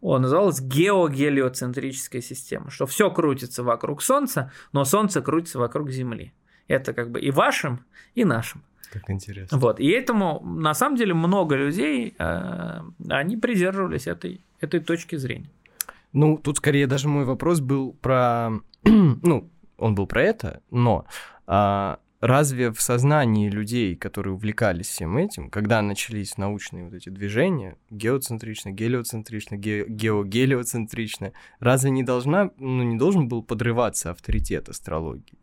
Он назывался геогелиоцентрическая система, что все крутится вокруг Солнца, но Солнце крутится вокруг Земли. Это как бы и вашим, и нашим. Как интересно. Вот. И этому, на самом деле, много людей, э, они придерживались этой, этой точки зрения. Ну, тут скорее даже мой вопрос был про... ну, он был про это, но а, разве в сознании людей, которые увлекались всем этим, когда начались научные вот эти движения, геоцентрично, гелиоцентрично, ге геогелиоцентрично, разве не должна, ну, не должен был подрываться авторитет астрологии?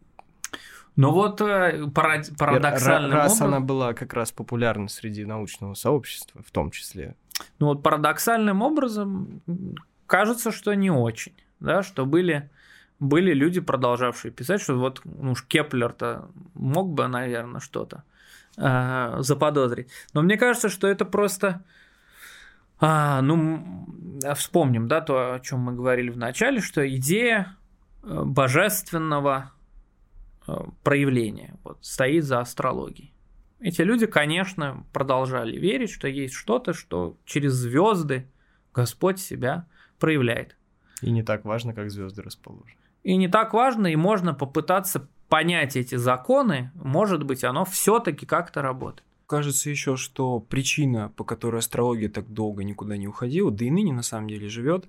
Ну вот э, парадоксальным Раз образом... она была как раз популярна среди научного сообщества, в том числе. Ну вот парадоксальным образом кажется, что не очень, да, что были, были люди, продолжавшие писать, что вот ну, Кеплер-то мог бы, наверное, что-то э, заподозрить. Но мне кажется, что это просто... А, ну, вспомним, да, то, о чем мы говорили в начале, что идея э, божественного Э, проявление вот, стоит за астрологией. Эти люди, конечно, продолжали верить, что есть что-то, что через звезды Господь себя проявляет. И не так важно, как звезды расположены. И не так важно, и можно попытаться понять эти законы, может быть, оно все-таки как-то работает. Кажется еще, что причина, по которой астрология так долго никуда не уходила, да и ныне на самом деле живет,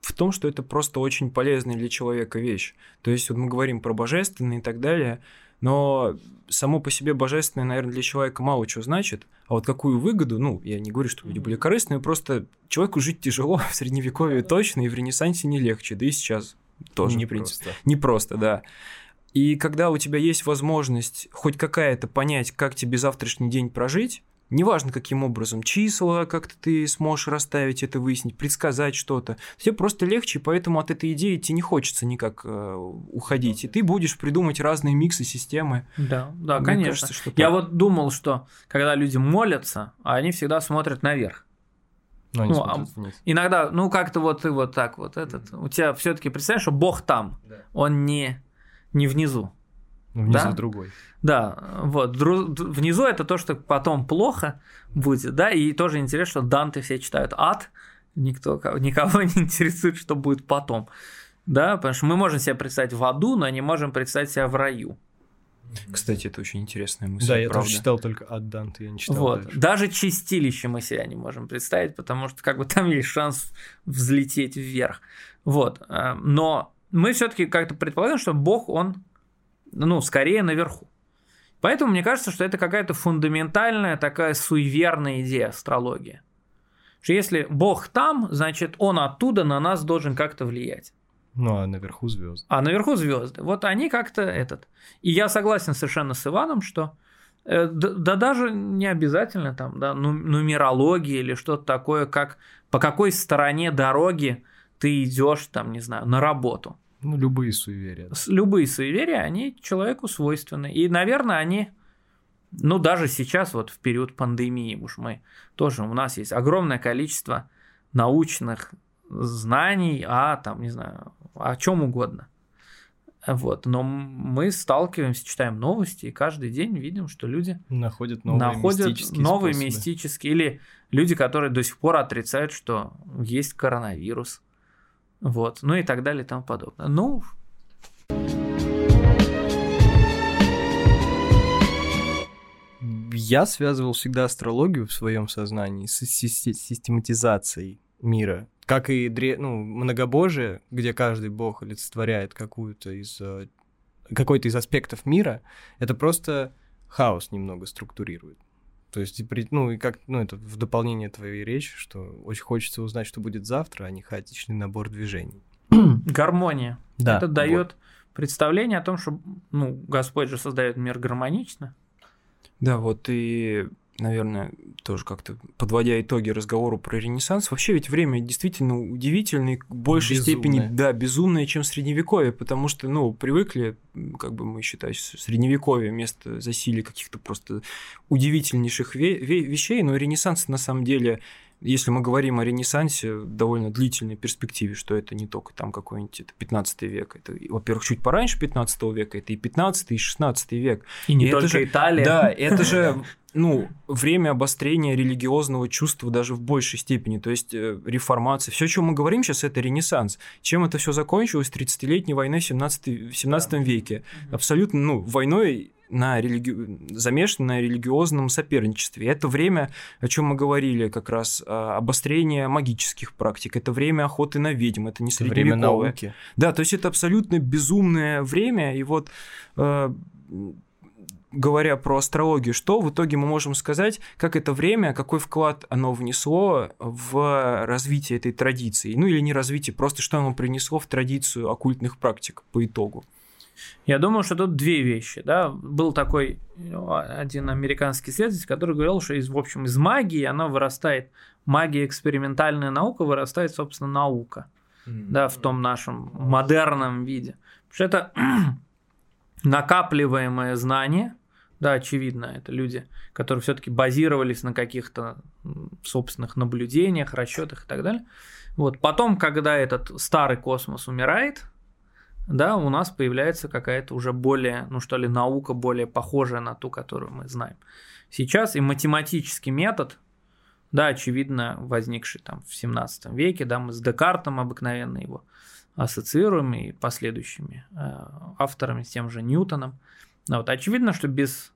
в том, что это просто очень полезная для человека вещь. То есть вот мы говорим про божественное и так далее, но само по себе божественное, наверное, для человека мало чего значит. А вот какую выгоду, ну, я не говорю, что люди были корыстные, просто человеку жить тяжело в средневековье точно, и в Ренессансе не легче, да и сейчас тоже, не. Просто. Не просто, да. И когда у тебя есть возможность хоть какая-то понять, как тебе завтрашний день прожить, неважно каким образом, числа как-то ты сможешь расставить это, выяснить, предсказать что-то, тебе просто легче, поэтому от этой идеи тебе не хочется никак э, уходить, и ты будешь придумать разные миксы системы. Да, да, Мне конечно. Кажется, что Я вот думал, что когда люди молятся, они всегда смотрят наверх. Но ну, а иногда, ну как-то вот ты вот так вот этот, у тебя все-таки представляешь, что Бог там, да. он не не внизу. Внизу да? другой. Да, вот. Внизу это то, что потом плохо будет, да, и тоже интересно, что Данте все читают ад, никто, никого не интересует, что будет потом. Да, потому что мы можем себя представить в аду, но не можем представить себя в раю. Кстати, это очень интересная мысль. Да, я правда. тоже читал только от Данте, я не читал Вот. Дальше. Даже чистилище мы себя не можем представить, потому что как бы там есть шанс взлететь вверх. Вот. Э, но мы все-таки как-то предполагаем, что Бог, он ну, скорее наверху. Поэтому мне кажется, что это какая-то фундаментальная такая суеверная идея астрологии. Что если Бог там, значит, он оттуда на нас должен как-то влиять. Ну, а наверху звезды. А наверху звезды. Вот они как-то этот. И я согласен совершенно с Иваном, что э, да, да даже не обязательно там, да, ну, нумерология или что-то такое, как по какой стороне дороги ты идешь, там, не знаю, на работу. Ну, любые суеверия. Любые суеверия, они человеку свойственны. И, наверное, они, ну, даже сейчас, вот в период пандемии, уж мы тоже, у нас есть огромное количество научных знаний о, там, не знаю, о чем угодно. Вот. Но мы сталкиваемся, читаем новости, и каждый день видим, что люди находят новые находят мистические новые способы. мистические, или люди, которые до сих пор отрицают, что есть коронавирус вот, ну и так далее и тому подобное. Ну, я связывал всегда астрологию в своем сознании с систематизацией мира, как и дре... ну, многобожие, где каждый бог олицетворяет какую-то из э, какой-то из аспектов мира, это просто хаос немного структурирует. То есть, ну, и как, ну, это в дополнение твоей речи, что очень хочется узнать, что будет завтра, а не хаотичный набор движений. Гармония. Да. Это дает вот. представление о том, что, ну, Господь же создает мир гармонично. Да, вот и наверное, тоже как-то подводя итоги разговору про Ренессанс, вообще ведь время действительно удивительное, в большей безумное. степени, да, безумное, чем Средневековье, потому что, ну, привыкли, как бы мы считаем, Средневековье место засилия каких-то просто удивительнейших ве- ве- вещей, но Ренессанс на самом деле если мы говорим о Ренессансе в довольно длительной перспективе, что это не только там какой-нибудь это 15 век, это, во-первых, чуть пораньше 15 века, это и 15, и 16 век. И не и только это же, Италия. Да, это же ну, время обострения религиозного чувства даже в большей степени, то есть э, реформация. Все, о чем мы говорим сейчас, это Ренессанс. Чем это все закончилось? 30-летней войной в 17, 17 да. веке. Абсолютно, ну, войной на религи... замешаны на религиозном соперничестве. Это время, о чем мы говорили, как раз а, обострение магических практик, это время охоты на ведьм, это не средневековое. Время науки. Да, то есть это абсолютно безумное время, и вот э, говоря про астрологию, что в итоге мы можем сказать, как это время, какой вклад оно внесло в развитие этой традиции, ну или не развитие, просто что оно принесло в традицию оккультных практик по итогу. Я думаю, что тут две вещи. Да? Был такой один американский исследователь, который говорил, что из, в общем, из магии она вырастает, магия экспериментальная наука вырастает, собственно, наука. Mm-hmm. Да, в том нашем модерном виде. Потому что это накапливаемое знание, да, очевидно, это люди, которые все-таки базировались на каких-то собственных наблюдениях, расчетах и так далее. Вот. Потом, когда этот старый космос умирает, да, у нас появляется какая-то уже более, ну что ли, наука более похожая на ту, которую мы знаем. Сейчас и математический метод, да, очевидно, возникший там в 17 веке, да, мы с Декартом обыкновенно его ассоциируем и последующими э, авторами, с тем же Ньютоном. Но вот очевидно, что без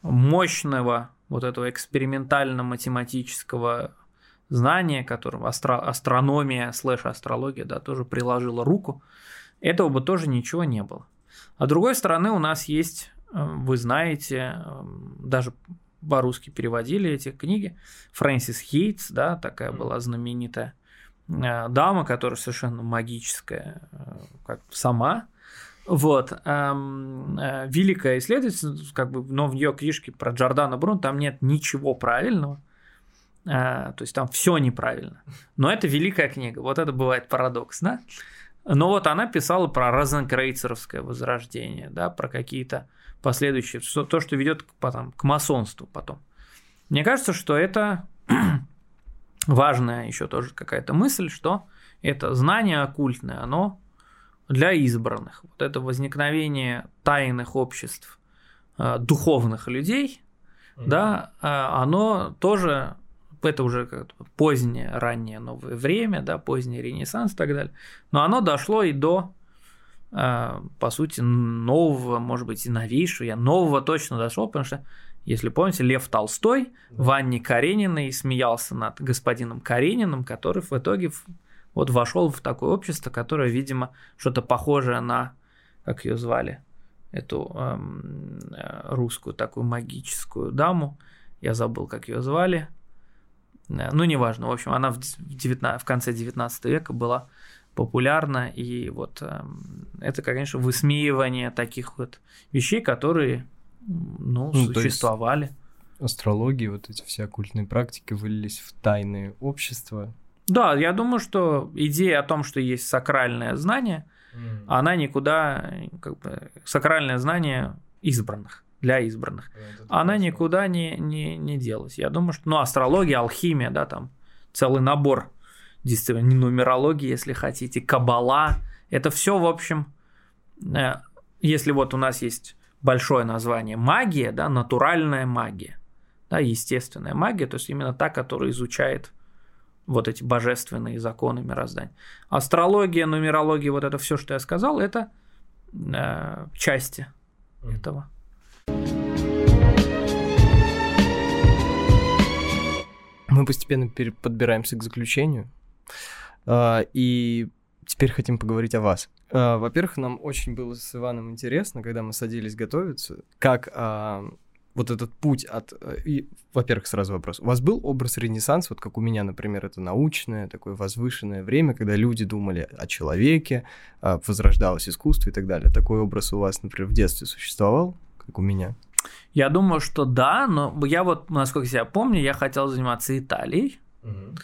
мощного вот этого экспериментально-математического знания, которого астро- астрономия слэш астрология, да, тоже приложила руку, этого бы тоже ничего не было. А с другой стороны, у нас есть, э, вы знаете, э, даже по-русски переводили эти книги, Фрэнсис Хейтс, да, такая была знаменитая э, дама, которая совершенно магическая, как сама, вот. Эм, великая исследовательница, как бы, но в ее книжке про Джордана Брун там нет ничего правильного. То есть там все неправильно. Но это великая книга. Вот это бывает парадокс, да? Но вот она писала про розенкрейцеровское возрождение, да, про какие-то последующие, то, что ведет к, потом, к масонству потом. Мне кажется, что это важная еще тоже какая-то мысль, что это знание оккультное, оно для избранных. Вот это возникновение тайных обществ э, духовных людей, mm-hmm. да, э, оно тоже это уже как позднее, раннее новое время, да, поздний Ренессанс и так далее. Но оно дошло и до, э, по сути, нового, может быть, и новейшего. Я нового точно дошел, потому что, если помните, Лев Толстой в Анне Карениной смеялся над господином Карениным, который в итоге вот вошел в такое общество, которое, видимо, что-то похожее на, как ее звали, эту эм, э, русскую такую магическую даму, я забыл, как ее звали, ну, неважно, в общем, она в, 19, в конце 19 века была популярна, и вот эм, это, конечно, высмеивание таких вот вещей, которые, ну, ну существовали. Астрология, вот эти все оккультные практики вылились в тайные общества, да, я думаю, что идея о том, что есть сакральное знание, mm. она никуда, как бы, сакральное знание избранных, для избранных, она никуда не, не, не делась. Я думаю, что, ну, астрология, алхимия, да, там целый набор дисциплин, нумерология, если хотите, кабала, это все, в общем, э, если вот у нас есть большое название магия, да, натуральная магия, да, естественная магия, то есть именно та, которая изучает вот эти божественные законы мироздания. Астрология, нумерология, вот это все, что я сказал, это э, части этого. Мы постепенно подбираемся к заключению. А, и теперь хотим поговорить о вас. А, во-первых, нам очень было с Иваном интересно, когда мы садились готовиться, как а, вот этот путь от... Э, и, во-первых, сразу вопрос. У вас был образ Ренессанса, вот как у меня, например, это научное, такое возвышенное время, когда люди думали о человеке, возрождалось искусство и так далее. Такой образ у вас, например, в детстве существовал, как у меня? Я думаю, что да, но я вот, насколько я помню, я хотел заниматься Италией, угу.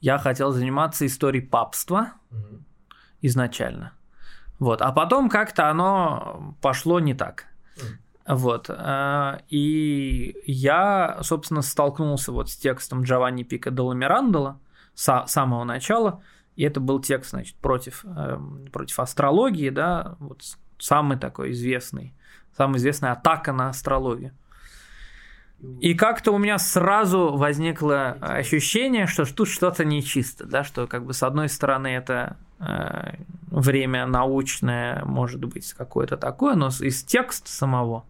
я хотел заниматься историей папства угу. изначально. Вот. А потом как-то оно пошло не так. Вот. Э, и я, собственно, столкнулся вот с текстом Джованни Пика Делла Мирандола с самого начала. И это был текст, значит, против, эм, против астрологии, да, вот самый такой известный, самая известная атака на астрологию. И как-то у меня сразу возникло ощущение, что тут что-то нечисто, да, что как бы с одной стороны это э, время научное, может быть, какое-то такое, но из текста самого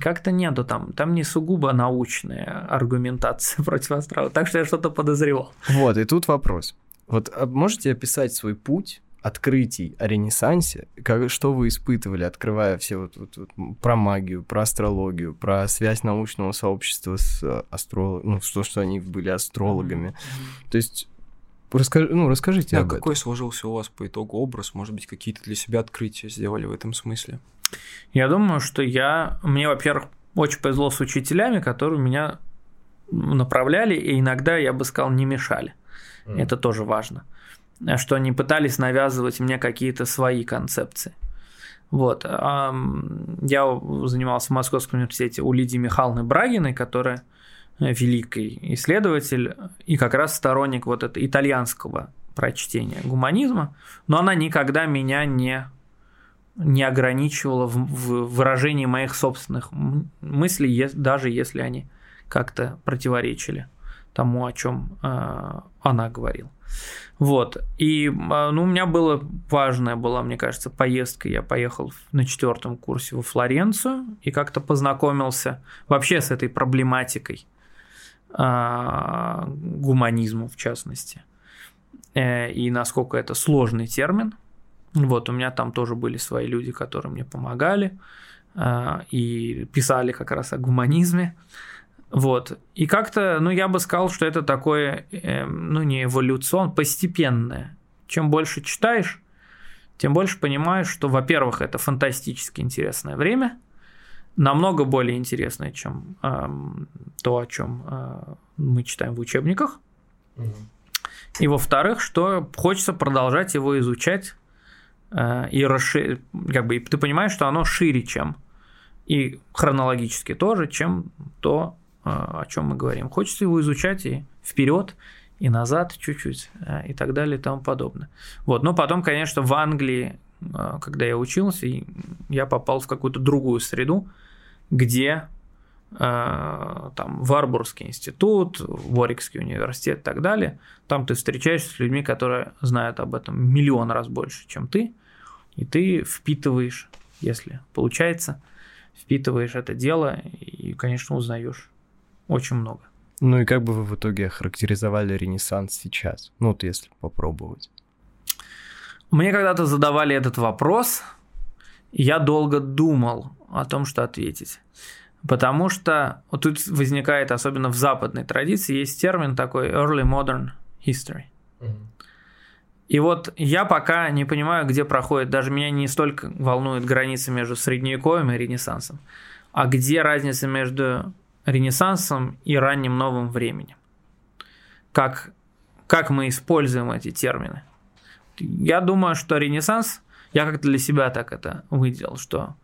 как-то нету там, там не сугубо научная аргументация против астрала, так что я что-то подозревал. Вот, и тут вопрос. Вот а можете описать свой путь открытий о Ренессансе, как, что вы испытывали, открывая все вот, вот, вот про магию, про астрологию, про связь научного сообщества с э, астрологами, ну, что, что они были астрологами. Mm-hmm. То есть Расскажи, ну, расскажите да, об какой этом. сложился у вас по итогу образ? Может быть, какие-то для себя открытия сделали в этом смысле? Я думаю, что я... Мне, во-первых, очень повезло с учителями, которые меня направляли, и иногда, я бы сказал, не мешали. Mm. Это тоже важно. Что они пытались навязывать мне какие-то свои концепции. Вот. Я занимался в Московском университете у Лидии Михайловны Брагиной, которая великий исследователь и как раз сторонник вот этого итальянского прочтения гуманизма, но она никогда меня не не ограничивала в, в выражении моих собственных мыслей, даже если они как-то противоречили тому, о чем э, она говорила. Вот. И а, ну, у меня была важная была, мне кажется, поездка. Я поехал на четвертом курсе во Флоренцию и как-то познакомился вообще с этой проблематикой э, гуманизму, в частности. Э, и насколько это сложный термин. Вот, у меня там тоже были свои люди, которые мне помогали э, и писали как раз о гуманизме. Вот. И как-то, ну, я бы сказал, что это такое, э, ну, не эволюцион, постепенное. Чем больше читаешь, тем больше понимаешь, что, во-первых, это фантастически интересное время, намного более интересное, чем э, то, о чем э, мы читаем в учебниках. Угу. И во-вторых, что хочется продолжать его изучать Э, и расшир... как бы ты понимаешь, что оно шире, чем и хронологически тоже, чем то, о чем мы говорим. Хочется его изучать и вперед, и назад чуть-чуть, э, и так далее, и тому подобное. Вот. Но потом, конечно, в Англии, когда я учился, я попал в какую-то другую среду, где там Варбургский институт, Ворикский университет и так далее. Там ты встречаешься с людьми, которые знают об этом миллион раз больше, чем ты. И ты впитываешь, если получается, впитываешь это дело и, конечно, узнаешь очень много. Ну и как бы вы в итоге охарактеризовали Ренессанс сейчас? Ну вот если попробовать. Мне когда-то задавали этот вопрос, и я долго думал о том, что ответить. Потому что вот тут возникает, особенно в западной традиции, есть термин такой early modern history. Mm-hmm. И вот я пока не понимаю, где проходит, даже меня не столько волнует граница между средневековьем и ренессансом, а где разница между ренессансом и ранним новым временем. Как, как мы используем эти термины. Я думаю, что ренессанс, я как-то для себя так это выделил, что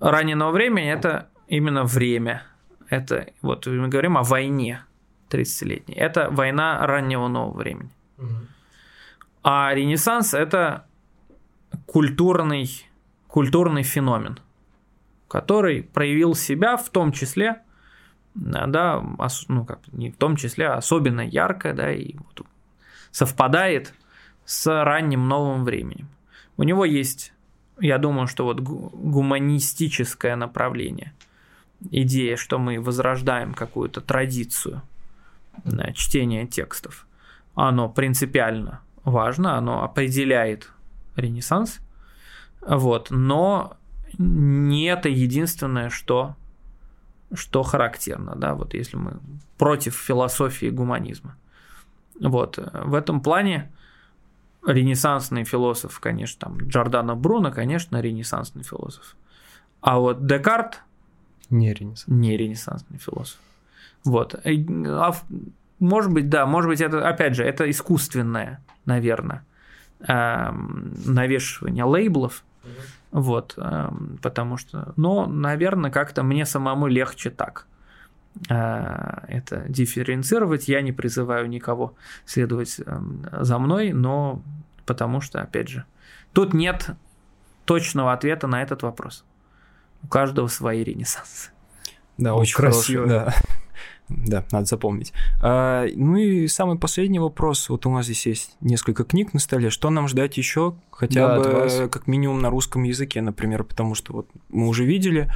раннее новое время – это именно время. Это вот мы говорим о войне 30-летней. Это война раннего нового времени. Угу. А Ренессанс – это культурный, культурный феномен, который проявил себя в том числе, да, ну как не в том числе, а особенно ярко, да, и вот совпадает с ранним новым временем. У него есть, я думаю, что вот гуманистическое направление, идея, что мы возрождаем какую-то традицию чтения текстов, оно принципиально важно, оно определяет Ренессанс, вот, но не это единственное, что, что характерно, да, вот если мы против философии гуманизма. Вот, в этом плане ренессансный философ, конечно, там Джордано Бруно, конечно, ренессансный философ. А вот Декарт не ренессанс. Не ренессансный философ. Вот. А, может быть, да, может быть, это, опять же, это искусственное, наверное, эм, навешивание лейблов. Вот, эм, потому что, но, наверное, как-то мне самому легче так э, это дифференцировать. Я не призываю никого следовать эм, за мной, но потому что, опять же, тут нет точного ответа на этот вопрос. У каждого свои ренессансы. Да, очень красиво. Да. Да, надо запомнить. А, ну и самый последний вопрос. Вот у нас здесь есть несколько книг на столе. Что нам ждать еще? Хотя да, бы как минимум на русском языке, например, потому что вот мы уже видели,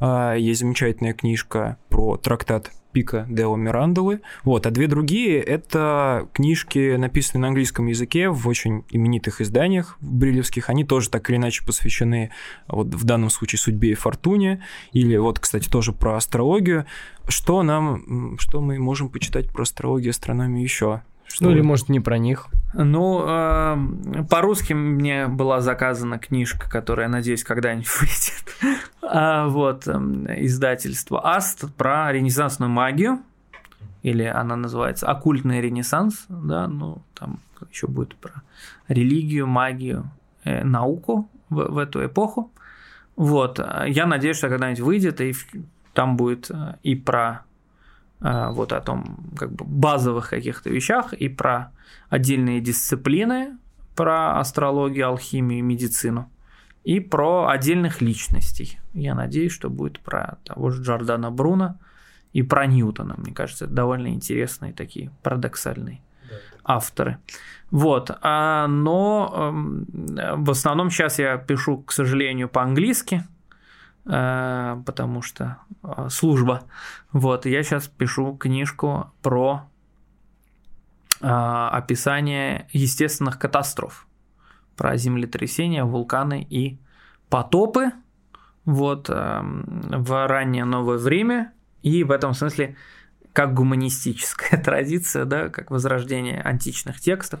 а, есть замечательная книжка про трактат Пика Део Мирандолы. Вот, а две другие — это книжки, написанные на английском языке в очень именитых изданиях брилевских. Они тоже так или иначе посвящены, вот в данном случае, судьбе и фортуне. Или вот, кстати, тоже про астрологию. Что нам, что мы можем почитать про астрологию и астрономию еще? Что... Ну или может не про них. Ну, э, по-русски мне была заказана книжка, которая, надеюсь, когда-нибудь выйдет. а, вот, э, издательство Аст про ренессансную магию. Или она называется «Оккультный ренессанс». Да, ну, там еще будет про религию, магию, э, науку в, в эту эпоху. Вот, я надеюсь, что когда-нибудь выйдет, и там будет э, и про Э, вот о том как бы базовых каких-то вещах и про отдельные дисциплины, про астрологию, алхимию, медицину и про отдельных личностей. Я надеюсь, что будет про того же Джордана Бруно и про Ньютона. Мне кажется, это довольно интересные такие парадоксальные да. авторы. Вот. А, но эм, в основном сейчас я пишу, к сожалению, по-английски, потому что э, служба. Вот, я сейчас пишу книжку про э, описание естественных катастроф, про землетрясения, вулканы и потопы. Вот в раннее новое время и в этом смысле как гуманистическая традиция, да, как возрождение античных текстов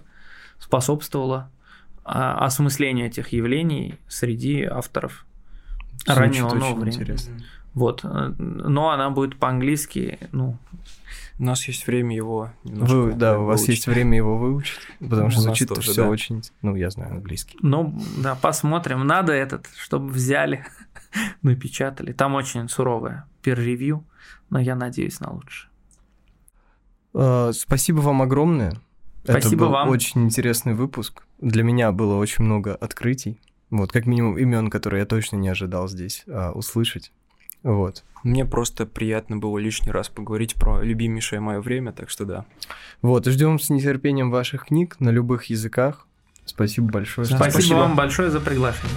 способствовало осмыслению этих явлений среди авторов раннего нового времени. Интересно. Вот. Но она будет по-английски, ну... У нас есть время его Вы, да, у вас есть время его выучить, потому что звучит тоже, все да. очень... Ну, я знаю английский. Ну, да, посмотрим. Надо этот, чтобы взяли, напечатали. Там очень суровое peer-review, но я надеюсь на лучшее. Uh, спасибо вам огромное. Спасибо Это был вам. очень интересный выпуск. Для меня было очень много открытий. Вот, как минимум имен, которые я точно не ожидал здесь а, услышать. Вот. Мне просто приятно было лишний раз поговорить про любимейшее мое время, так что да. Вот, ждем с нетерпением ваших книг на любых языках. Спасибо большое. Спасибо, Спасибо вам большое за приглашение.